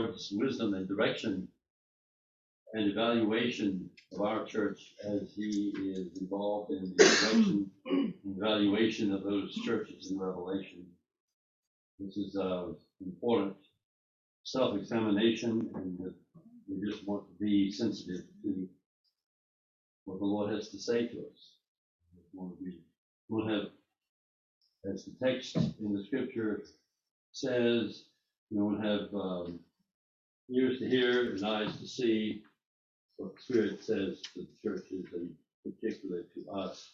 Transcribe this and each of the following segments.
Wisdom and direction and evaluation of our church as he is involved in the direction and evaluation of those churches in Revelation. This is uh, important self-examination, and we just want to be sensitive to what the Lord has to say to us. We want to be, we want to have, as the text in the scripture says, you know, and have um, ears to hear and eyes to see what the Spirit says to the churches and particularly to us.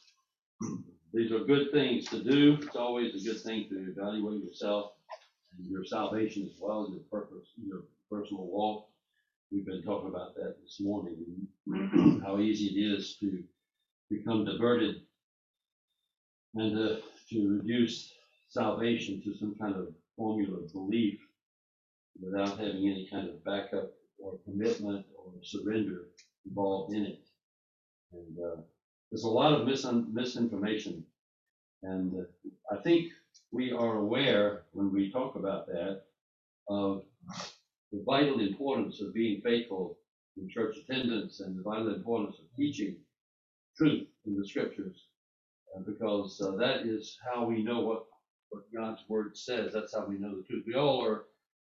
These are good things to do. It's always a good thing to evaluate yourself and your salvation as well as your purpose, your personal walk. We've been talking about that this morning, how easy it is to become diverted and uh, to reduce salvation to some kind of formula of belief without having any kind of backup or commitment or surrender involved in it. And uh, there's a lot of misun- misinformation. And uh, I think we are aware when we talk about that of the vital importance of being faithful in church attendance and the vital importance of teaching truth in the scriptures. Uh, because uh, that is how we know what, what God's word says. That's how we know the truth. We all are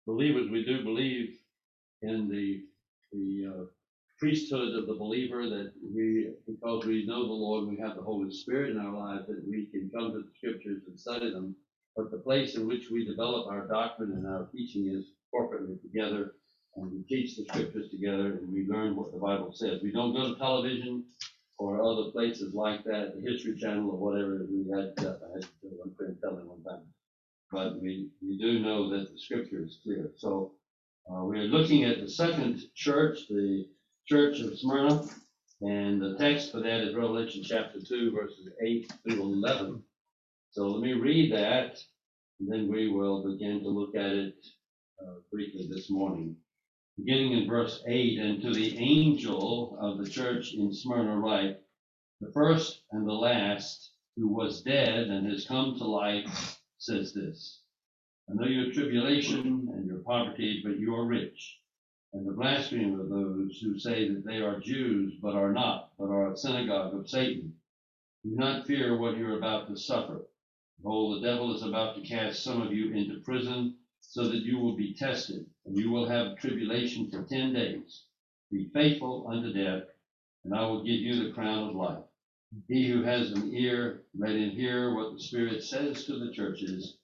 believers. We do believe in the the uh, priesthood of the believer that we, because we know the Lord, we have the Holy Spirit in our lives, that we can come to the scriptures and study them. But the place in which we develop our doctrine and our teaching is corporately together, and we teach the scriptures together, and we learn what the Bible says. We don't go to television or other places like that, the History Channel or whatever. We had, uh, I had one friend tell me one time. But we, we do know that the scripture is clear. So uh, we're looking at the second church, the church of Smyrna, and the text for that is Revelation chapter 2, verses 8 through 11. So let me read that, and then we will begin to look at it uh, briefly this morning. Beginning in verse 8, and to the angel of the church in Smyrna write, the first and the last, who was dead and has come to life, says this. I know your tribulation and your poverty, but you are rich. And the blasphemy of those who say that they are Jews, but are not, but are a synagogue of Satan. Do not fear what you're about to suffer. Behold, the devil is about to cast some of you into prison, so that you will be tested, and you will have tribulation for ten days. Be faithful unto death, and I will give you the crown of life. He who has an ear, let him hear what the Spirit says to the churches.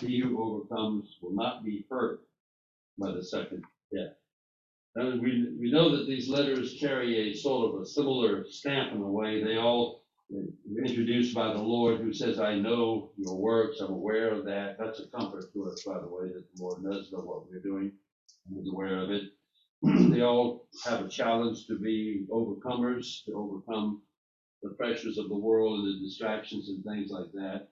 He who overcomes will not be hurt by the second death. Now, we, we know that these letters carry a sort of a similar stamp in a way. They all were introduced by the Lord who says, I know your works, I'm aware of that. That's a comfort to us, by the way, that the Lord does know what we're doing and is aware of it. they all have a challenge to be overcomers, to overcome the pressures of the world and the distractions and things like that.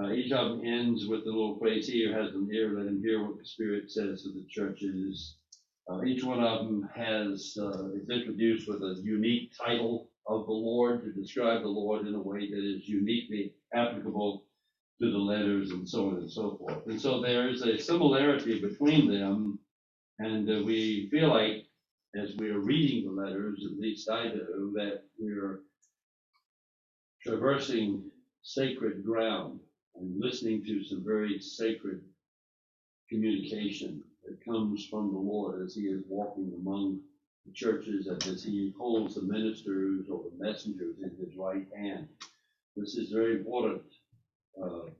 Uh, each of them ends with the little phrase, He has an ear, let him hear what the Spirit says to the churches. Uh, each one of them has uh, is introduced with a unique title of the Lord to describe the Lord in a way that is uniquely applicable to the letters and so on and so forth. And so there is a similarity between them, and uh, we feel like as we are reading the letters, at least I do, that we're traversing sacred ground and listening to some very sacred communication that comes from the Lord as He is walking among the churches and as He holds the ministers or the messengers in His right hand. This is a very important uh,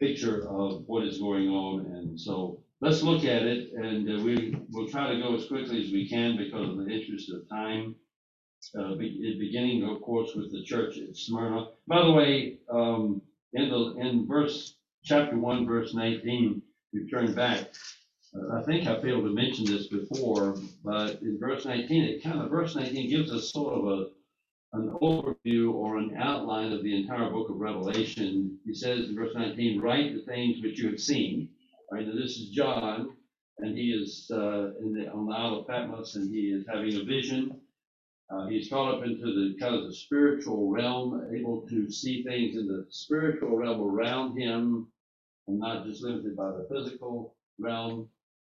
picture of what is going on, and so let's look at it, and uh, we will try to go as quickly as we can because of the interest of time. Uh, be, beginning, of course, with the church at Smyrna. By the way, um, in the in verse chapter one, verse nineteen, we turn back. Uh, I think I failed to mention this before, but in verse 19, it kind of verse 19 gives us sort of a an overview or an outline of the entire book of Revelation. He says in verse 19, "Write the things which you have seen." Right, and this is John, and he is uh, in the, on the Isle of Patmos, and he is having a vision. Uh, he's caught up into the kind of the spiritual realm, able to see things in the spiritual realm around him, and not just limited by the physical realm.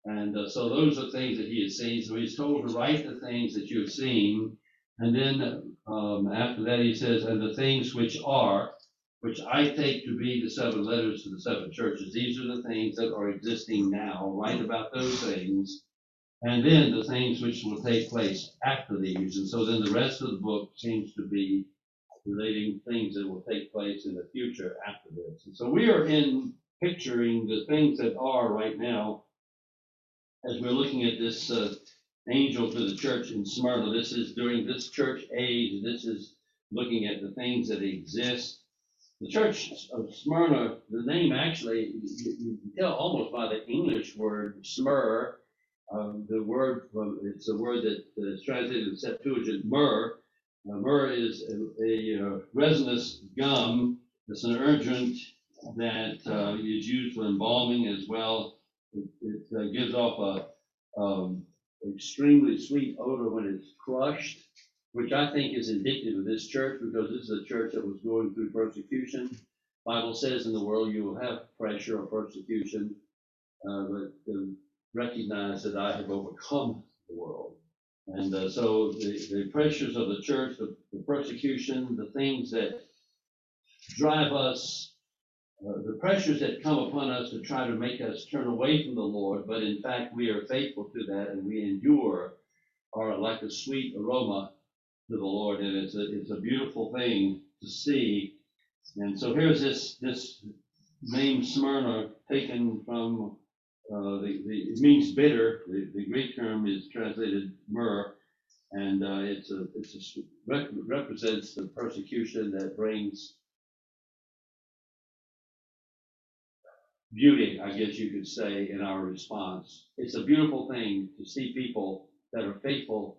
And uh, so those are things that he has seen. So he's told to write the things that you've seen. And then um, after that, he says, and the things which are, which I take to be the seven letters to the seven churches. These are the things that are existing now. Write about those things. And then the things which will take place after these. And so then the rest of the book seems to be relating things that will take place in the future after this. And so we are in picturing the things that are right now as we're looking at this uh, angel to the church in Smyrna. This is during this church age. This is looking at the things that exist. The church of Smyrna, the name actually, you, can tell almost by the English word smyrr. Um, the word, from, it's a word that is translated in Septuagint, myrrh. Myrrh is a, a uh, resinous gum. It's an unguent that uh, is used for embalming as well. It, it uh, gives off a um, extremely sweet odor when it's crushed, which I think is indicative of this church because this is a church that was going through persecution. Bible says in the world you will have pressure or persecution, uh, but um, recognize that I have overcome the world. And uh, so the, the pressures of the church, the, the persecution, the things that drive us uh, the pressures that come upon us to try to make us turn away from the Lord, but in fact we are faithful to that and we endure, are like a sweet aroma to the Lord, and it's a it's a beautiful thing to see. And so here's this this name Smyrna taken from uh, the, the it means bitter. The, the Greek term is translated myrrh, and uh, it's a it's a represents the persecution that brings beauty, I guess you could say, in our response. It's a beautiful thing to see people that are faithful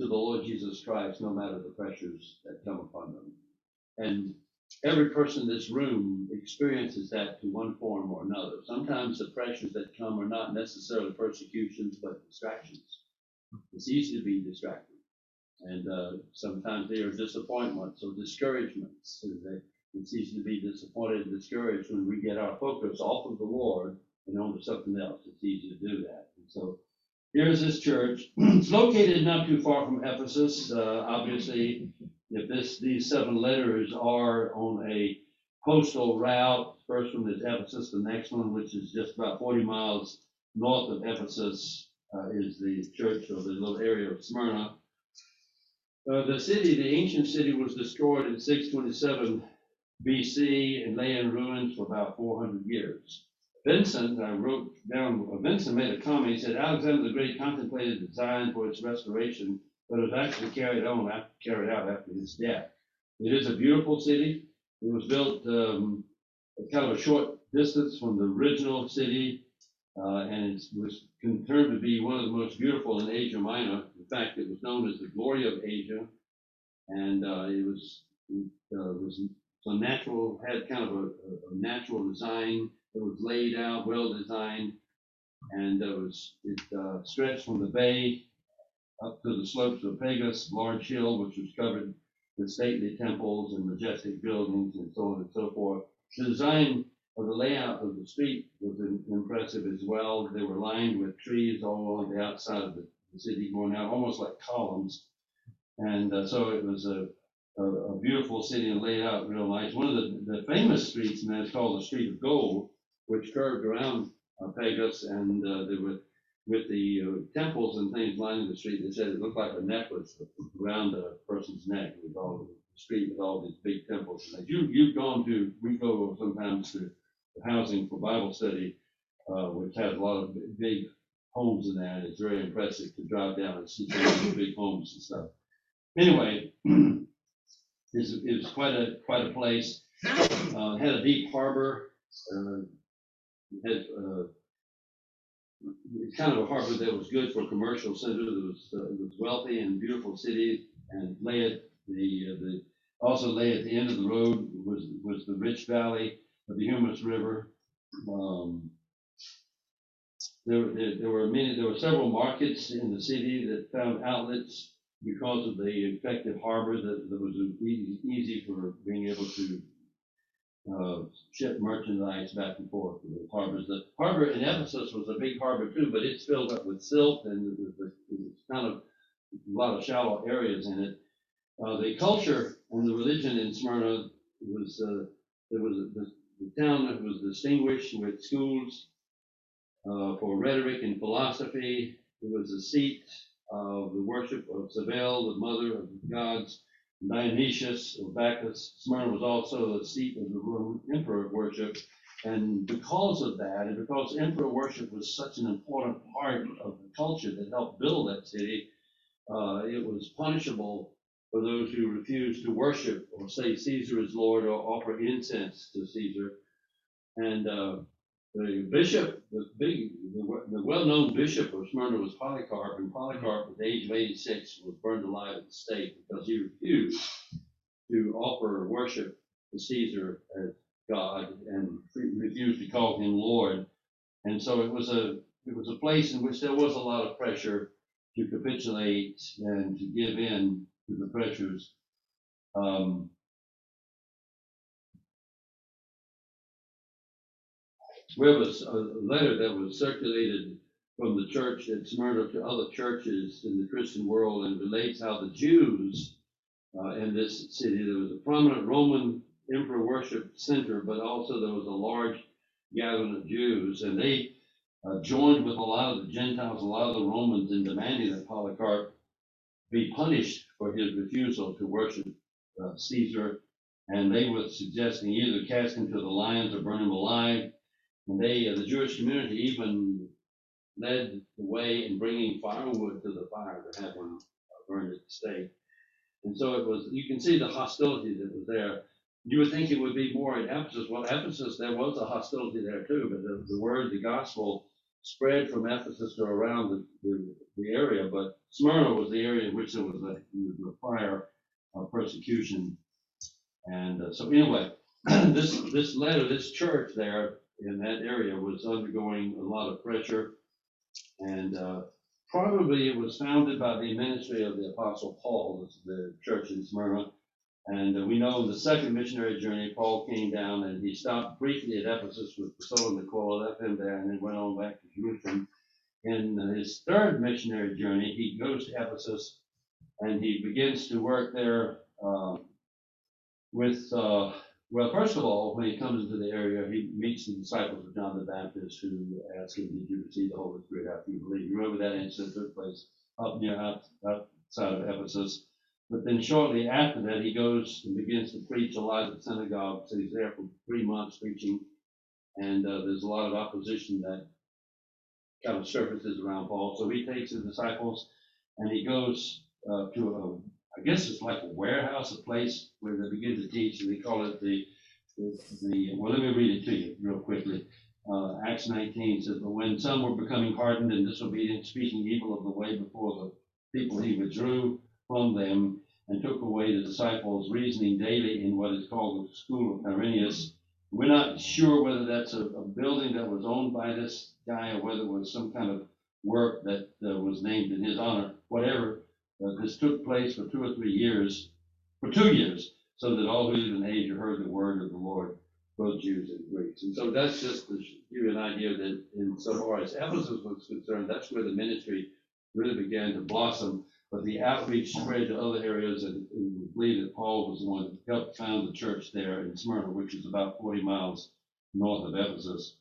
to the Lord Jesus Christ, no matter the pressures that come upon them. And every person in this room experiences that to one form or another. Sometimes the pressures that come are not necessarily persecutions, but distractions. It's easy to be distracted. And uh, sometimes they are disappointments or discouragements. It's easy to be disappointed and discouraged when we get our focus off of the Lord and onto something else. It's easy to do that. And so here's this church. it's located not too far from Ephesus. Uh, obviously, if this these seven letters are on a postal route, first one is Ephesus, the next one, which is just about 40 miles north of Ephesus, uh, is the church or the little area of Smyrna. Uh, the city, the ancient city, was destroyed in 627 BC and lay in ruins for about 400 years. Vincent, I wrote down, Vincent made a comment. He said Alexander the Great contemplated design for its restoration, but it was actually carried on, carried out after his death. It is a beautiful city. It was built um, kind of a short distance from the original city, uh, and it was confirmed to be one of the most beautiful in Asia Minor. In fact, it was known as the glory of Asia, and uh, it was it, uh, was so natural had kind of a, a natural design. It was laid out, well designed, and it was it uh, stretched from the bay up to the slopes of Pegasus, large hill, which was covered with stately temples and majestic buildings and so on and so forth. The design of the layout of the street was in, impressive as well. They were lined with trees all along the outside of the, city, going out almost like columns. And uh, so it was a, a, a beautiful city and laid out real nice. One of the, the famous streets, and that's called the Street of Gold, which curved around uh, Pegasus, and uh, there were with the uh, temples and things lining the street. They said it looked like a necklace around a person's neck with all the street with all these big temples. And you you've gone to we go sometimes to the housing for Bible study, uh, which has a lot of big homes in. And it's very impressive to drive down and see some of the big homes and stuff. Anyway. it was quite a, quite a place. Uh, had a deep harbor, uh, had, uh, kind of a harbor that was good for commercial centers. It was, uh, it was wealthy and beautiful city and lay at the, uh, the, also lay at the end of the road was, was the rich valley of the Hermus River. Um, there, there, there were many, there were several markets in the city that found outlets because of the effective harbor that, that was easy, easy for being able to uh, ship merchandise back and forth to the harbors. The harbor in Ephesus was a big harbor too, but it's filled up with silt and it was, it was kind of a lot of shallow areas in it. Uh, the culture and the religion in Smyrna was, uh, there was, a- the, the town that was distinguished with schools, uh, for rhetoric and philosophy. It was the seat of the worship of Cybele, the mother of the gods, Dionysius of Bacchus. Smyrna was also the seat of the Roman emperor worship. And because of that, and because emperor worship was such an important part of the culture that helped build that city, uh, it was punishable for those who refused to worship or say Caesar is Lord or offer incense to Caesar. And uh, the bishop, the big, the, the well-known bishop of Smyrna was Polycarp, and Polycarp, at the age of 86, was burned alive at the stake because he refused to offer worship to Caesar as God and refused to call him Lord. And so it was a it was a place in which there was a lot of pressure to capitulate and to give in to the pressures. Um, we have a, letter that was circulated from the church at Smyrna to other churches in the Christian world and relates how the Jews uh, in this city, there was a prominent Roman emperor worship center, but also there was a large gathering of Jews, and they uh, joined with a lot of the Gentiles, a lot of the Romans in demanding that Polycarp be punished for his refusal to worship uh, Caesar, and they were suggesting either cast him to the lions or burn him alive. And they, uh, the Jewish community, even led the way in bringing firewood to the fire to have him uh, burned at the stake. And so it was, you can see the hostility that was there. You would think it would be more in Ephesus. Well, Ephesus, there was a hostility there too, but the, the word, the gospel spread from Ephesus to around the, the, the area. But Smyrna was the area in which there was a, a prior uh, persecution. And uh, so anyway, this, this letter, this church there in that area was undergoing a lot of pressure. And uh, probably it was founded by the ministry of the Apostle Paul, the, church in Smyrna. And uh, we know the second missionary journey, Paul came down and he stopped briefly at Ephesus with Priscilla and Aquila, left him there, and then went on back to Jerusalem. In uh, his third missionary journey, he goes to Ephesus and he begins to work there um, with, uh, well, first of all, when he comes into the area, he meets the disciples of John the Baptist who ask him, Did you receive the Holy Spirit after you believed? You remember that incident took place up near out, outside of Ephesus. But then shortly after that, he goes and begins to preach a lot at the synagogue. So he's there for three months preaching. And uh, there's a lot of opposition that kind of surfaces around Paul. So he takes his disciples and he goes uh, to a, I guess it's like a warehouse, a place where they begin to teach, and they call it the, the, the well, let me read it to you real quickly. Uh, Acts 19 says, But when some were becoming hardened and disobedient, speaking evil of the way before the people, he withdrew from them and took away the disciples, reasoning daily in what is called the school of Quirinius. We're not sure whether that's a, a building that was owned by this guy or whether it was some kind of work that uh, was named in his honor. Whatever, uh, this took place for two or three years, for two years, so that all who lived in Asia heard the word of the Lord, both Jews and Greeks. And so that's just to give you an idea that in so far as Ephesus was concerned, that's where the ministry really began to blossom. But the outreach spread to other areas, and, and we believe that Paul was the one that helped found the church there in Smyrna, which is about 40 miles north of Ephesus.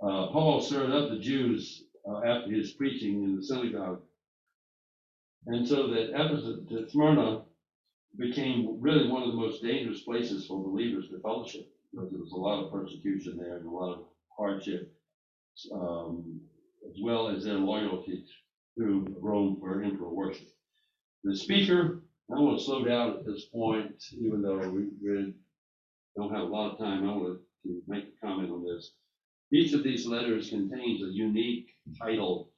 Uh, Paul stirred up the Jews uh, after his preaching in the synagogue. And so that Ephesus, that Smyrna became really one of the most dangerous places for believers to fellowship because there was a lot of persecution there and a lot of hardship, um, as well as their loyalty to Rome for emperor worship. The speaker, I want to slow down at this point, even though we really don't have a lot of time. I want to make a comment on this. Each of these letters contains a unique title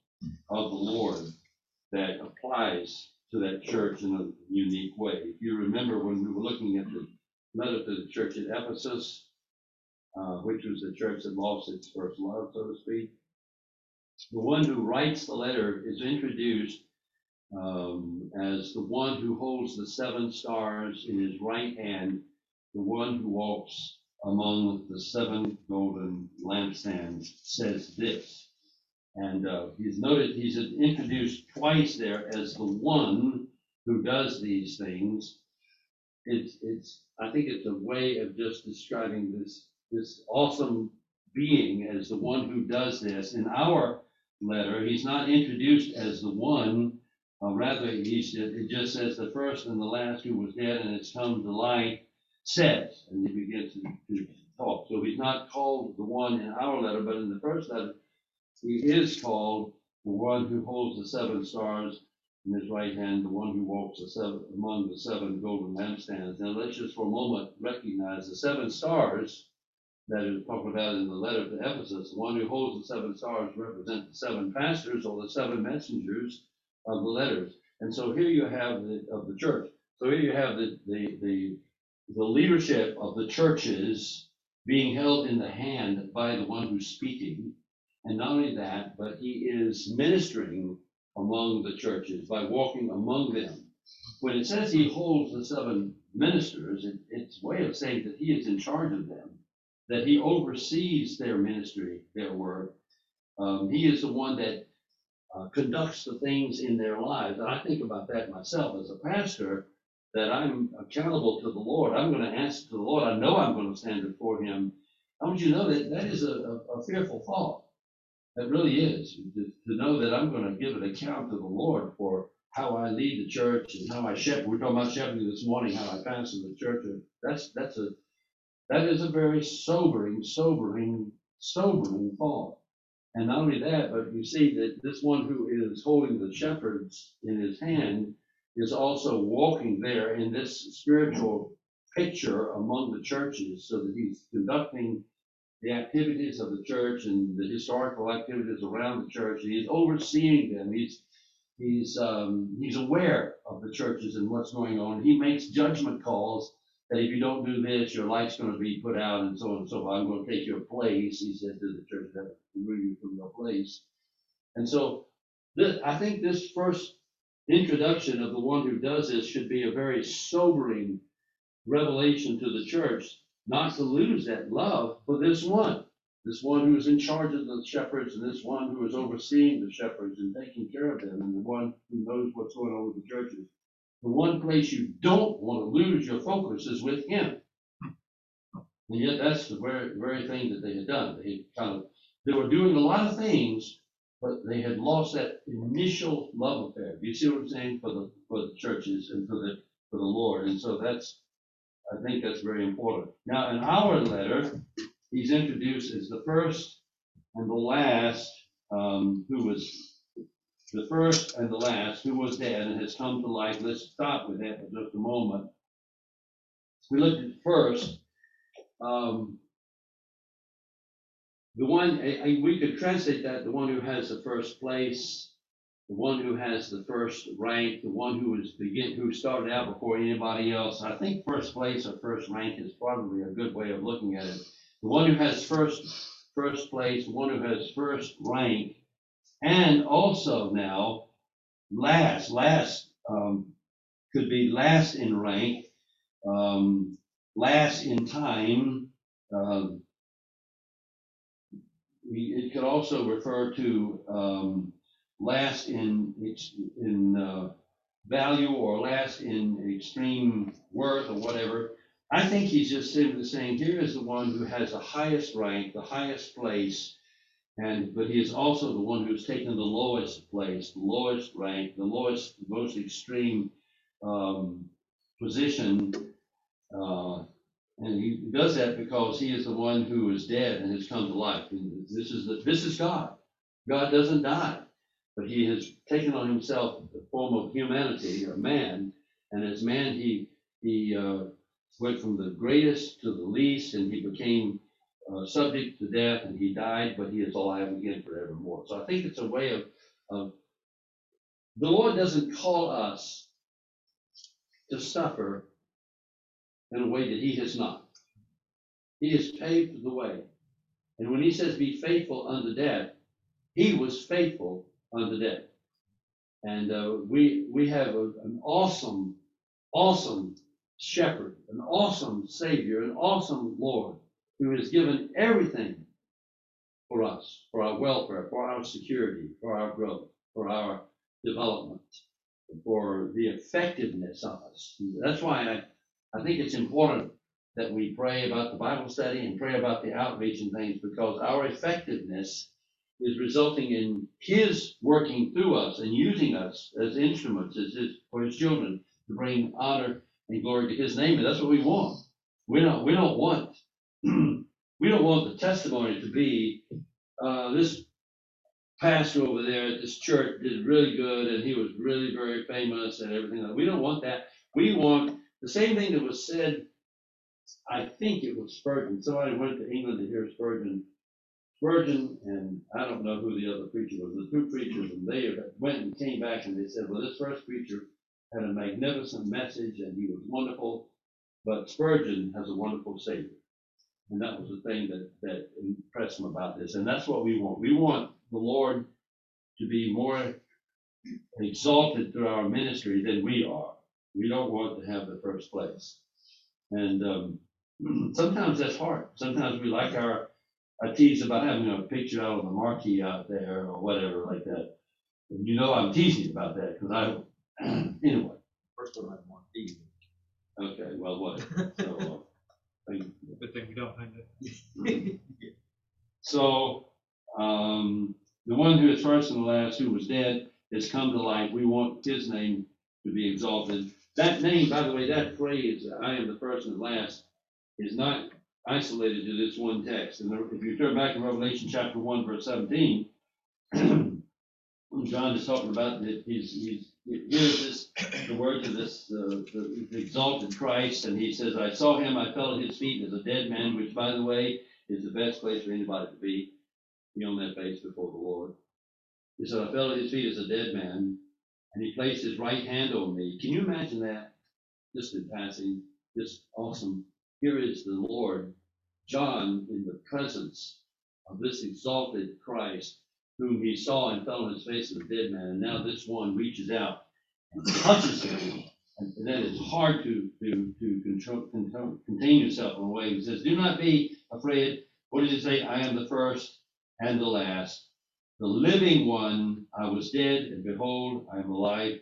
of the Lord that applies to that church in a unique way. If you remember when we were looking at the letter to the church at Ephesus, uh, which was the church that lost its first love, so to speak, the one who writes the letter is introduced um, as the one who holds the seven stars in his right hand, the one who walks among the seven golden lampstands says this. And uh, he's noted, he's introduced twice there as the one who does these things. It's, it's, I think it's a way of just describing this, this awesome being as the one who does this. In our letter, he's not introduced as the one, uh, rather, he's, it just says the first and the last who was dead and has come to life says, and he begins to, to talk. So he's not called the one in our letter, but in the first letter, he is called the one who holds the seven stars in his right hand, the one who walks the seven, among the seven golden lampstands. Now let's just for a moment recognize the seven stars that is talked about in the letter to Ephesus. The one who holds the seven stars represent the seven pastors or the seven messengers of the letters. And so here you have the, of the church. So here you have the, the, the, the leadership of the churches being held in the hand by the one who's speaking. And not only that, but he is ministering among the churches by walking among them. When it says he holds the seven ministers, it, it's a way of saying that he is in charge of them, that he oversees their ministry, their work. Um, he is the one that uh, conducts the things in their lives. And I think about that myself as a pastor, that I'm accountable to the Lord. I'm going to answer to the Lord. I know I'm going to stand before him. I want you to know that that is a, a, a fearful thought. That really is. To, to know that I'm going to give an account to the Lord for how I lead the church and how I shepherd. We're talking about shepherding this morning, how I pastor the church. That's that's a that is a very sobering, sobering, sobering thought. And not only that, but you see that this one who is holding the shepherds in his hand is also walking there in this spiritual picture among the churches so that he's conducting the activities of the church and the historical activities around the church. He's overseeing them. He's he's um, he's aware of the churches and what's going on. He makes judgment calls that if you don't do this, your light's going to be put out, and so on and so forth. I'm going to take your place, he said to the church, that remove you from your place. And so, this, I think this first introduction of the one who does this should be a very sobering revelation to the church, not to lose that love for this one, this one who is in charge of the shepherds, and this one who is overseeing the shepherds and taking care of them, and the one who knows what's going on with the churches. The one place you don't want to lose your focus is with him. And yet that's the very, very thing that they had done. They kind of, they were doing a lot of things, but they had lost that initial love affair. You see what I'm saying for the for the churches and for the for the Lord? And so that's I think that's very important. Now in our letter, he's introduced as the first and the last um, who was the first and the last, who was dead and has come to life. Let's stop with that for just a moment. We looked at first, um, the one, we could translate that, the one who has the first place, the one who has the first rank, the one who was begin, who started out before anybody else. I think first place or first rank is probably a good way of looking at it. The one who has first, first place, the one who has first rank, and also now, last, last um, could be last in rank, um, last in time. Um, it could also refer to um, last in in uh, value or last in extreme worth or whatever. I think he's just simply saying here is the one who has the highest rank, the highest place, and, but he is also the one who's taken the lowest place, the lowest rank, the lowest, most extreme um, position. Uh, and he does that because he is the one who is dead and has come to life. And this is the, this is God. God doesn't die, but he has taken on himself the form of humanity, or man, and as man he he uh, went from the greatest to the least, and he became uh, subject to death and he died, but he is alive again forevermore. So I think it's a way of, of the Lord doesn't call us to suffer in a way that he has not. He has paved the way. And when he says be faithful unto death, he was faithful unto death. And uh, we we have a, an awesome, awesome shepherd, an awesome savior, an awesome Lord who has given everything for us, for our welfare, for our security, for our growth, for our development, for the effectiveness of us. That's why I, I think it's important that we pray about the Bible study and pray about the outreach and things because our effectiveness is resulting in His working through us and using us as instruments, as His, for His children to bring honor and glory to His name. And that's what we want. We don't, we don't want, we don't want the testimony to be, uh, this pastor over there at this church did really good and he was really very famous and everything. We don't want that. We want the same thing that was said I think it was Spurgeon. Somebody went to England to hear Spurgeon. Spurgeon and I don't know who the other preacher was. The two preachers and they went and came back and they said, well, this first preacher had a magnificent message and he was wonderful, but Spurgeon has a wonderful Savior. And that was the thing that, that impressed them about this. And that's what we want. We want the Lord to be more exalted through our ministry than we are. We don't want to have the first place. And um, sometimes that's hard. Sometimes we like our, I tease about having a picture out on the marquee out there or whatever like that. And you know I'm teasing about that because I, anyway. First one I want these. Okay, well, what? So, uh, thank. Good thing we don't find it. So, um, the one who is first and last, who was dead, has come to life. We want his name to be exalted. That name, by the way, that phrase, I am the first and last, is not isolated to this one text. And if you turn back to Revelation chapter one, verse seventeen, John is talking about that he's, he's, here's this, the words of this, uh, the exalted Christ, and he says, I saw him, I fell at his feet as a dead man, which by the way, is the best place for anybody to be, be on that face before the Lord. He said, I fell at his feet as a dead man, and he placed his right hand on me. Can you imagine that? Just in passing, just awesome. Here is the Lord, John, in the presence of this exalted Christ, whom he saw and fell on his face as a dead man. And now this one reaches out and touches him. And then it's hard to, to, to control, control, contain yourself in a way. He says, Do not be afraid. What did he say? I am the first and the last the living one, I was dead, and behold, I am alive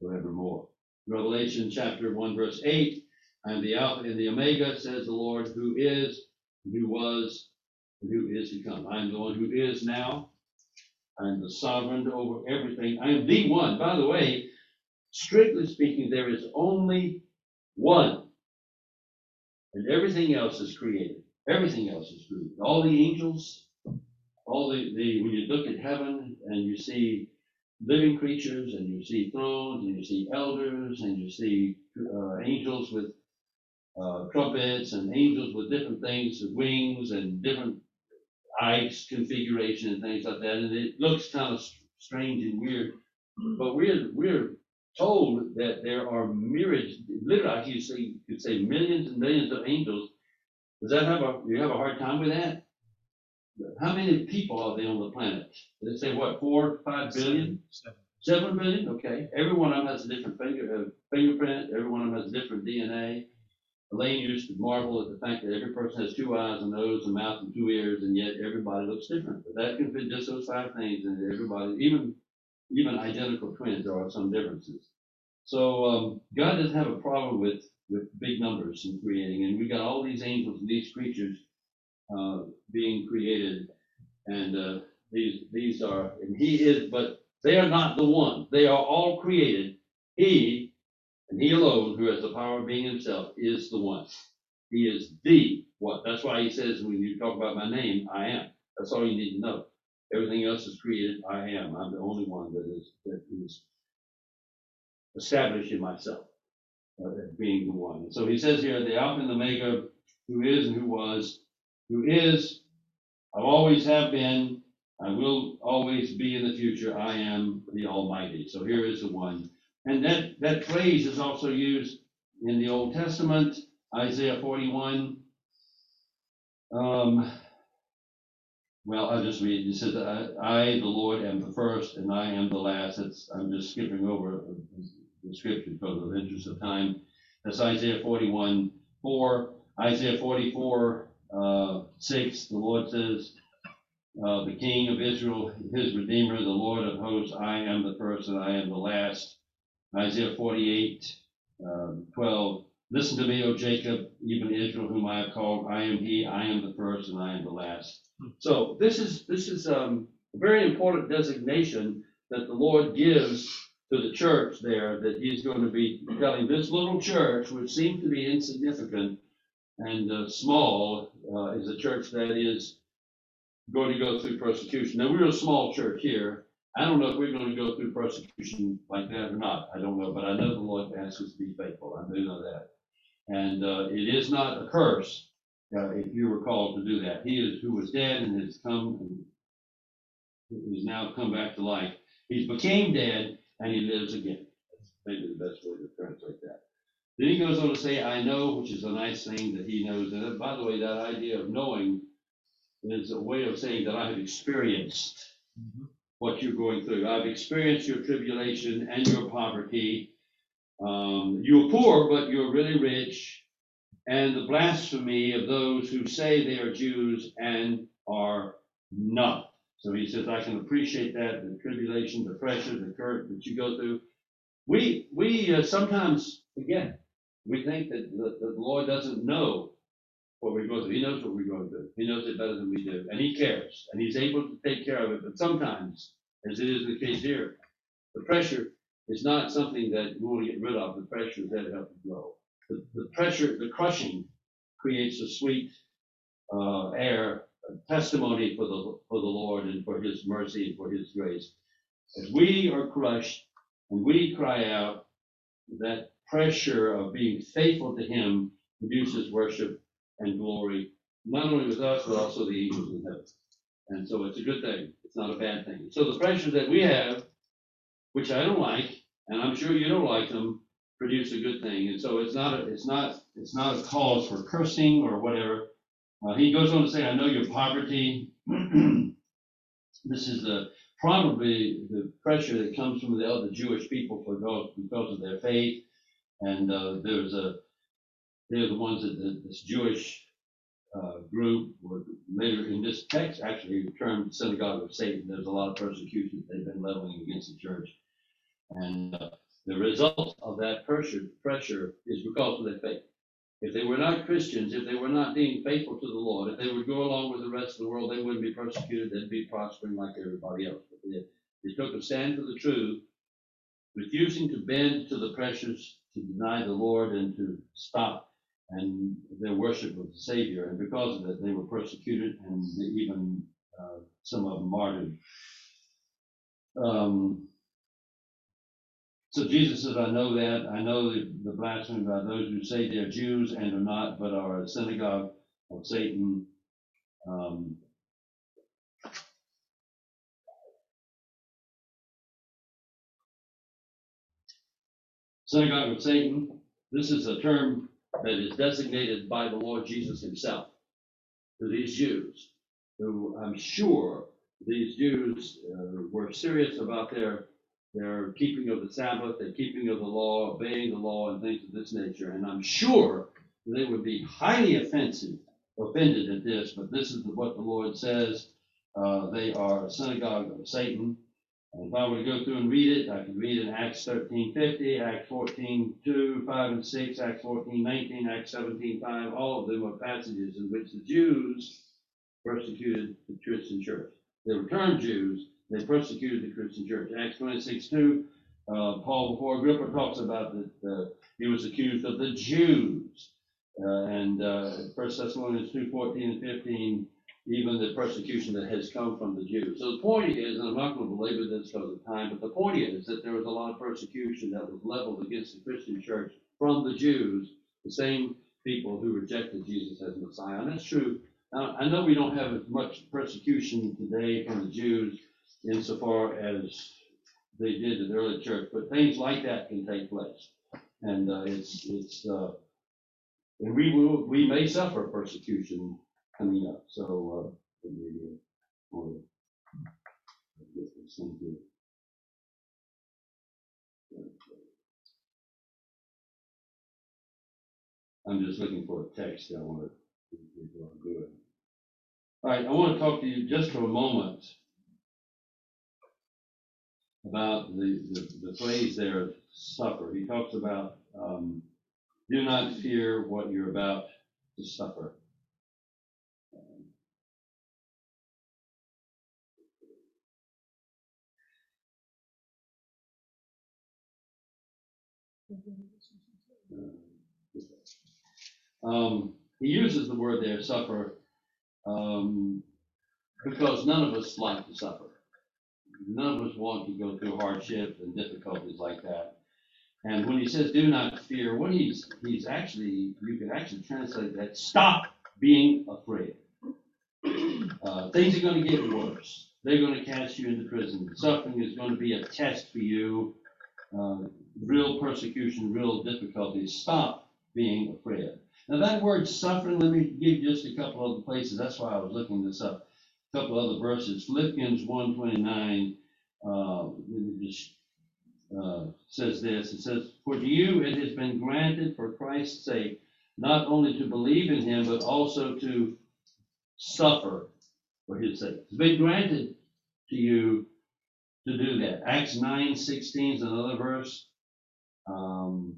forevermore. Revelation chapter 1, verse 8, I am the Alpha and the Omega, says the Lord, who is, who was, and who is to come. I am the one who is now. I am the sovereign over everything. I am the one. By the way, strictly speaking, there is only one. And everything else is created. Everything else is created. All the angels, all the, the, when you look at heaven and you see living creatures and you see thrones and you see elders and you see uh, angels with uh, trumpets and angels with different things, wings and different eyes configuration and things like that. And it looks kind of strange and weird, but we're, we're told that there are myriads, literally, you say, you could say millions and millions of angels. Does that have a, you have a hard time with that? How many people are there on the planet? They say what, four, five billion? Seven. Seven billion? Okay. Every one of them has a different finger, uh, fingerprint. Every one of them has a different DNA. Elaine used to marvel at the fact that every person has two eyes, a nose, a mouth, and two ears, and yet everybody looks different. But that can fit just those five things, and everybody, even even identical twins, there are some differences. So um, God doesn't have a problem with with big numbers in creating, and we got all these angels and these creatures uh, being created, and uh, these these are, and He is, but they are not the one. They are all created. He and He alone, who has the power of being Himself, is the one. He is the one. That's why He says when you talk about my name, I am. That's all you need to know. Everything else is created. I am. I'm the only one that is that is established in myself uh, being the one. And so He says here, the Alpha and the Omega, who is and who was, who is, I always have been, I will always be in the future. I am the Almighty. So here is the one. And that, that phrase is also used in the Old Testament, Isaiah 41. Um, well, I'll just read. It says, I, I, the Lord, am the first and I am the last. It's, I'm just skipping over the scripture because of the interest of time. That's Isaiah 41, 4. Isaiah 44, uh, six, the Lord says, uh, the King of Israel, his Redeemer, the Lord of hosts, I am the first and I am the last. Isaiah forty-eight, um, twelve, listen to me, O Jacob, even Israel whom I have called, I am he, I am the first and I am the last. So this is, this is, um, a very important designation that the Lord gives to the church there, that he's going to be telling this little church, which seemed to be insignificant and, uh, small, uh, is a church that is going to go through persecution. Now, we're a small church here. I don't know if we're going to go through persecution like that or not. I don't know, but I know the Lord asks us to be faithful. I do know that. And uh, it is not a curse uh, if you were called to do that. He is who was dead and has come and is now come back to life. He became dead and he lives again. That's maybe the best way to translate that. Then he goes on to say, I know, which is a nice thing that he knows. And by the way, that idea of knowing is a way of saying that I have experienced what you're going through. I've experienced your tribulation and your poverty. Um, you're poor, but you're really rich. And the blasphemy of those who say they are Jews and are not. So he says, I can appreciate that, the tribulation, the pressure, the current that you go through. We, we uh, sometimes, again, we think that the, the Lord doesn't know what we're through. He knows what we're going through. He knows it better than we do. And he cares. And he's able to take care of it. But sometimes, as it is the case here, the pressure is not something that we want to get rid of. The pressure is there to help you grow. The, the pressure, the crushing creates a sweet uh, air, a testimony for the, for the Lord and for his mercy and for his grace. As we are crushed and we cry out, that pressure of being faithful to him produces worship and glory, not only with us, but also the angels in heaven. And so it's a good thing. It's not a bad thing. So the pressures that we have, which I don't like, and I'm sure you don't like them, produce a good thing. And so it's not a, it's not, it's not a cause for cursing or whatever. Uh, he goes on to say, I know your poverty. this is the probably the pressure that comes from the other Jewish people for because of their faith. And uh, there's a they're the ones that the, this Jewish uh, group were later in this text actually termed synagogue of Satan. There's a lot of persecution that they've been leveling against the church, and uh, the result of that pressure pressure is because of their faith. If they were not Christians, if they were not being faithful to the Lord, if they would go along with the rest of the world, they wouldn't be persecuted. They'd be prospering like everybody else. But they, they took a stand for the truth, refusing to bend to the pressures to deny the Lord and to stop and their worship of the Savior. And because of it, they were persecuted and even uh, some of them martyred. Um, so Jesus says, I know that. I know the, the blasphemy by those who say they're Jews and are not, but are a synagogue of Satan. Um, synagogue of Satan. This is a term that is designated by the Lord Jesus himself to these Jews, who I'm sure these Jews uh, were serious about their, their keeping of the Sabbath, their keeping of the law, obeying the law, and things of this nature. And I'm sure they would be highly offensive, offended at this, but this is what the Lord says. Uh, they are a synagogue of Satan. And if I were to go through and read it, I could read in Acts thirteen fifty, Acts fourteen two, five and six, Acts fourteen nineteen, Acts seventeen five. All of them are passages in which the Jews persecuted the Christian church. They were termed Jews. They persecuted the Christian church. Acts twenty-six two, uh, Paul before Agrippa talks about that uh, he was accused of the Jews. Uh, and uh, First Thessalonians two fourteen and fifteen, even the persecution that has come from the Jews. So the point is, and I'm not going to belabor this because of time, but the point is that there was a lot of persecution that was leveled against the Christian church from the Jews, the same people who rejected Jesus as Messiah. And that's true. Now, I know we don't have as much persecution today from the Jews insofar as they did in the early church, but things like that can take place. And uh, it's, it's, uh, and we will, we may suffer persecution coming up, so, uh, maybe, this. I'm just looking for a text that I want to good. All right, I want to talk to you just for a moment about the, the, the phrase there, suffer. He talks about, um, do not fear what you're about to suffer. Um, he uses the word there, suffer, um, because none of us like to suffer. None of us want to go through hardship and difficulties like that. And when he says, do not fear, what he's, he's actually, you can actually translate that, stop being afraid. Uh, things are going to get worse. They're going to cast you into prison. Suffering is going to be a test for you. Uh, real persecution, real difficulties. Stop being afraid. Now that word suffering, let me give you just a couple other places. That's why I was looking this up. A couple other verses. Philippians 129 uh, uh, says this. It says, For to you it has been granted for Christ's sake not only to believe in him, but also to suffer for his sake. It's been granted to you to do that. Acts 9 16 is another verse. Um,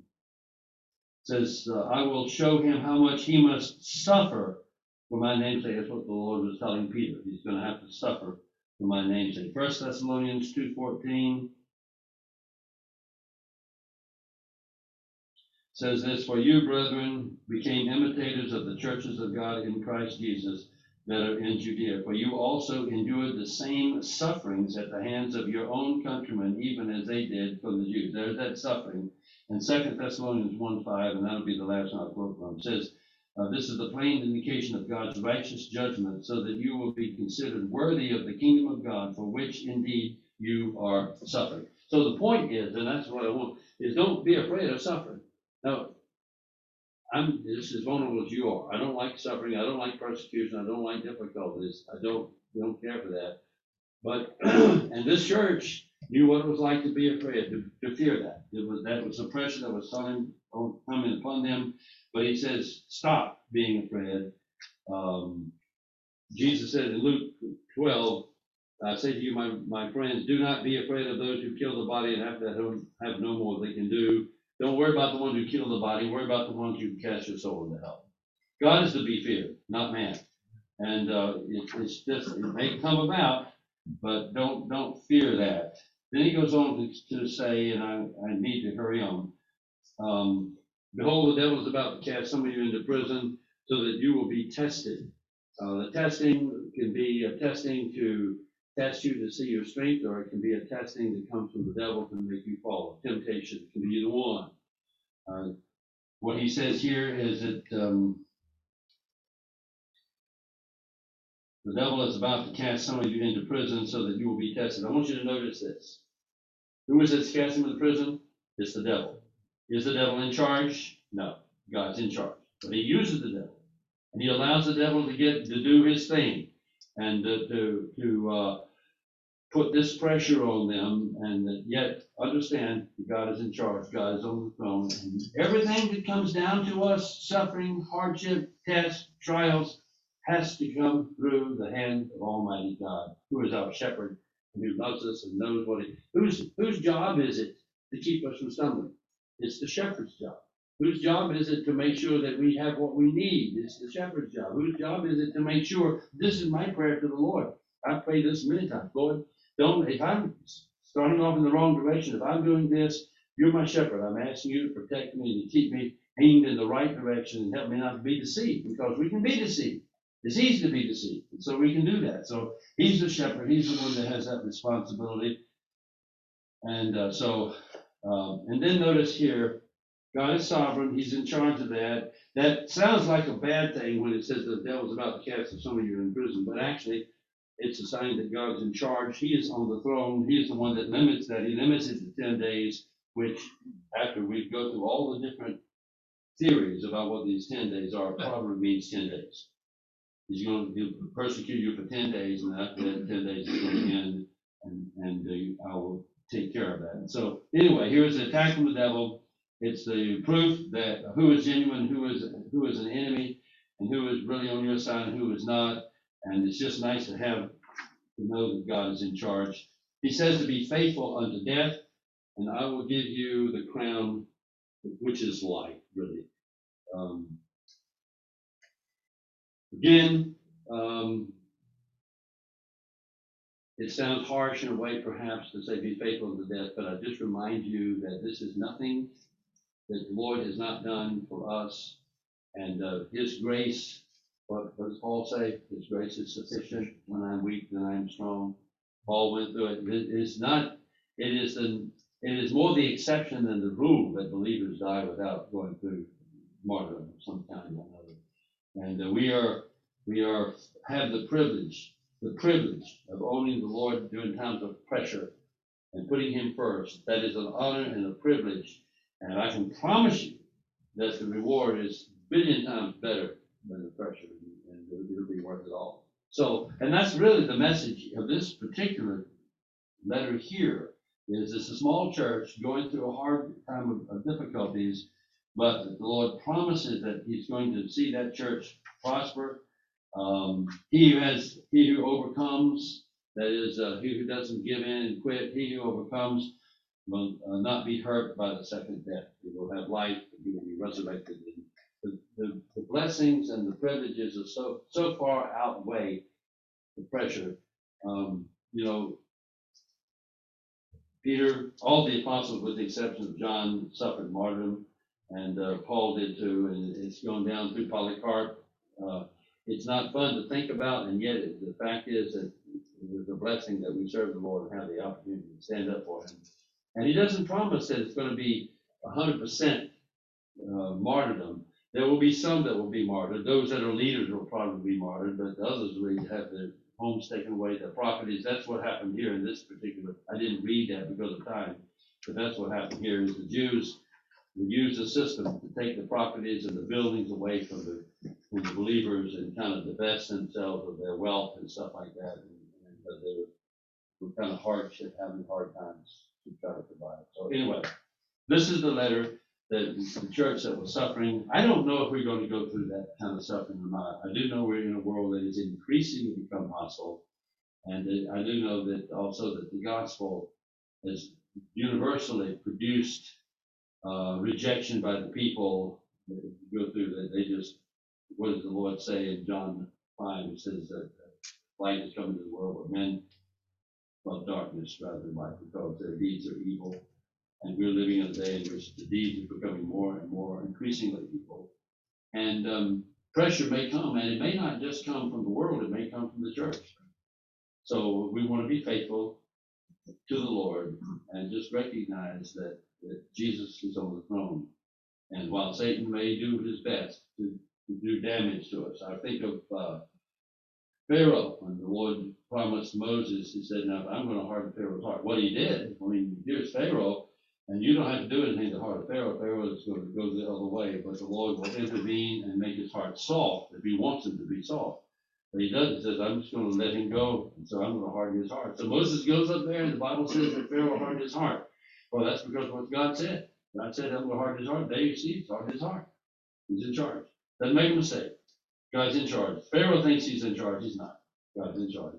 says, uh, I will show him how much he must suffer for my name's sake. That's what the Lord was telling Peter. He's going to have to suffer for my name's sake. First Thessalonians 2.14 says this, For you, brethren, became imitators of the churches of God in Christ Jesus that are in Judea. For you also endured the same sufferings at the hands of your own countrymen, even as they did from the Jews. There's that suffering. And Second Thessalonians 1 5, and that'll be the last one I'll quote from, says, uh, This is the plain indication of God's righteous judgment, so that you will be considered worthy of the kingdom of God, for which indeed you are suffering. So the point is, and that's what I want, is don't be afraid of suffering. Now, I'm just as vulnerable as you are. I don't like suffering. I don't like persecution. I don't like difficulties. I don't don't care for that. But and this church knew what it was like to be afraid, to, to fear that. It was that was oppression that was coming coming upon them. But he says, stop being afraid. Um, Jesus said in Luke 12, I say to you, my, my friends, do not be afraid of those who kill the body and have that have no more they can do. Don't worry about the ones who kill the body. Worry about the ones who cast your soul into hell. God is to be feared, not man. And uh, it, it's just it may come about, but don't don't fear that. Then he goes on to, to say, and I, I need to hurry on. Um, Behold, the devil is about to cast some of you into prison so that you will be tested. Uh, the testing can be a testing to test you to see your strength, or it can be a testing that comes from the devil to make you fall. Temptation can be either one. Uh, what he says here is that um, the devil is about to cast some of you into prison so that you will be tested. I want you to notice this. Who is this casting into prison? It's the devil. Is the devil in charge? No. God's in charge. But he uses the devil. And he allows the devil to get to do his thing and to, to, to uh, put this pressure on them, and yet understand that God is in charge, God is on the throne, and everything that comes down to us, suffering, hardship, tests, trials, has to come through the hand of Almighty God, who is our shepherd, and who loves us and knows what he, whose, whose job is it to keep us from stumbling? It's the shepherd's job. Whose job is it to make sure that we have what we need? It's the shepherd's job. Whose job is it to make sure this is my prayer to the Lord? I've prayed this many times. Lord, don't, if I'm starting off in the wrong direction, if I'm doing this, you're my shepherd. I'm asking you to protect me, to keep me aimed in the right direction and help me not to be deceived because we can be deceived. It's easy to be deceived. And so we can do that. So he's the shepherd. He's the one that has that responsibility. And uh, so, um, and then notice here, God is sovereign. He's in charge of that. That sounds like a bad thing when it says the devil's about to cast some of you in prison, but actually, it's a sign that God's in charge. He is on the throne. He is the one that limits that. He limits it to 10 days, which after we go through all the different theories about what these 10 days are, probably means 10 days. He's going to persecute you for 10 days, and after that 10 days is going to end, and, and uh, I will take care of that. So, anyway, here's the attack from the devil. It's the proof that who is genuine, who is who is an enemy. and who is really on your side and who is not. And it's just nice to have, to know that God is in charge. He says to be faithful unto death, and I will give you the crown, which is life, really. Um, again, um, it sounds harsh in a way, perhaps, to say be faithful unto death, but I just remind you that this is nothing that the Lord has not done for us. And uh, His grace, what, does Paul say? His grace is sufficient. When I'm weak, then I'm strong. Paul went through it. It is not, it is the, it is more the exception than the rule that believers die without going through martyrdom of some kind or another. And uh, we are, we are, have the privilege, the privilege of owning the Lord during times of pressure and putting Him first. That is an honor and a privilege. And I can promise you that the reward is a billion times better than the pressure, and it'll, it'll be worth it all. So, and that's really the message of this particular letter here, is it's a small church going through a hard time of, of difficulties, but the Lord promises that He's going to see that church prosper. Um, he who has, he who overcomes, that is, uh, he who doesn't give in and quit, he who overcomes will uh, not be hurt by the second death. He will have life, he will be resurrected. The, the, the blessings and the privileges are so, so far outweigh the pressure. Um, you know, Peter, all the apostles, with the exception of John, suffered martyrdom, and uh, Paul did too, and it's gone down through Polycarp. Uh, it's not fun to think about, and yet it, the fact is that it was a blessing that we serve the Lord and have the opportunity to stand up for Him. And He doesn't promise that it's going to be 100% uh, martyrdom. There will be some that will be martyred. Those that are leaders will probably be martyred, but others will have their homes taken away, their properties. That's what happened here in this particular. I didn't read that because of time, but that's what happened here. Is the Jews use the system to take the properties and the buildings away from the from the believers and kind of divest themselves of their wealth and stuff like that. And, and uh, they were kind of hardship, having hard times to try to provide. So anyway, this is the letter that the church that was suffering. I don't know if we're going to go through that kind of suffering or not. I do know we're in a world that is increasingly become hostile. And I do know that also that the gospel has universally produced uh, rejection by the people go through that. They just, what does the Lord say in John 5? It says that light has come into the world, but men love darkness rather than light because their deeds are evil. And we're living in a day in which the deeds are becoming more and more increasingly evil. And um, pressure may come, and it may not just come from the world, it may come from the church. So we want to be faithful to the Lord and just recognize that, that Jesus is on the throne. And while Satan may do his best to, to do damage to us, I think of uh, Pharaoh, when the Lord promised Moses, he said, Now, I'm going to harden Pharaoh's heart. What he did, I mean, here's Pharaoh, and you don't have to do anything to harden Pharaoh. Pharaoh is going to go the other way, but the Lord will intervene and make his heart soft if he wants him to be soft. But he doesn't. He says, I'm just going to let him go, and so I'm going to harden his heart. So Moses goes up there, and the Bible says that Pharaoh hardened his heart. Well, that's because what God said. God said, his heart. There you see, he's hardened his heart. He's in charge. Doesn't make a mistake. God's in charge. Pharaoh thinks he's in charge. He's not. God's in charge.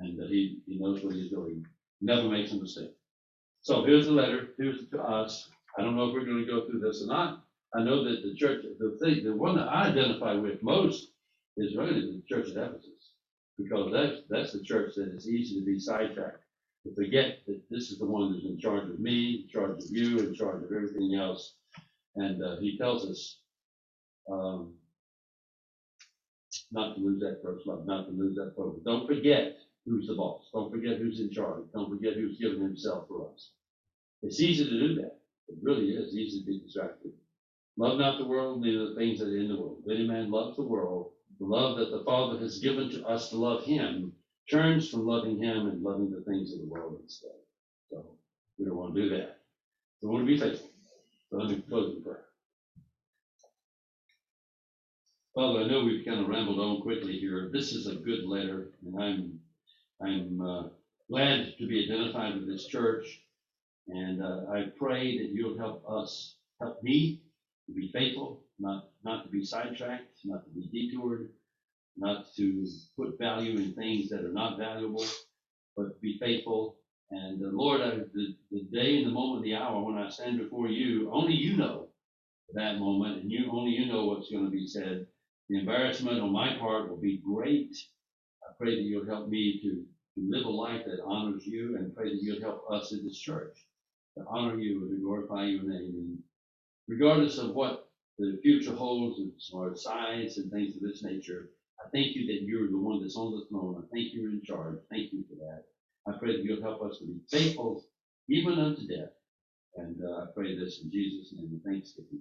And that he, he knows what he's doing. Never makes a mistake. So here's the letter. Here's to us. I don't know if we're going to go through this or not. I know that the church, the thing, the one that I identify with most is really the church at Ephesus. Because that's, that's the church that is easy to be sidetracked. To forget that this is the one who's in charge of me, in charge of you, in charge of everything else. And uh, he tells us, um, not to lose that first love, not to lose that focus. Don't forget who's the boss. Don't forget who's in charge. Don't forget who's given himself for us. It's easy to do that. It really is easy to be distracted. Love not the world, neither the things that are in the world. If any man loves the world, the love that the Father has given to us to love him turns from loving him and loving the things of the world instead. So we don't want to do that. We want to be faithful. So let me close in prayer. Father, I know we've kind of rambled on quickly here. This is a good letter, and I'm I'm uh, glad to be identified with this church. And uh, I pray that you'll help us, help me to be faithful, not, not to be sidetracked, not to be detoured, not to put value in things that are not valuable, but be faithful. And uh, Lord, the, the day and the moment, the hour when I stand before you, only you know that moment, and you only you know what's going to be said. The embarrassment on my part will be great. I pray that you'll help me to, to live a life that honors you, and pray that you'll help us in this church to honor you and to glorify your name. And regardless of what the future holds as size and things of this nature, I thank you that you're the one that's on the throne. I thank you're in charge. Thank you for that. I pray that you'll help us to be faithful even unto death. And uh, I pray this in Jesus' name. Thanksgiving.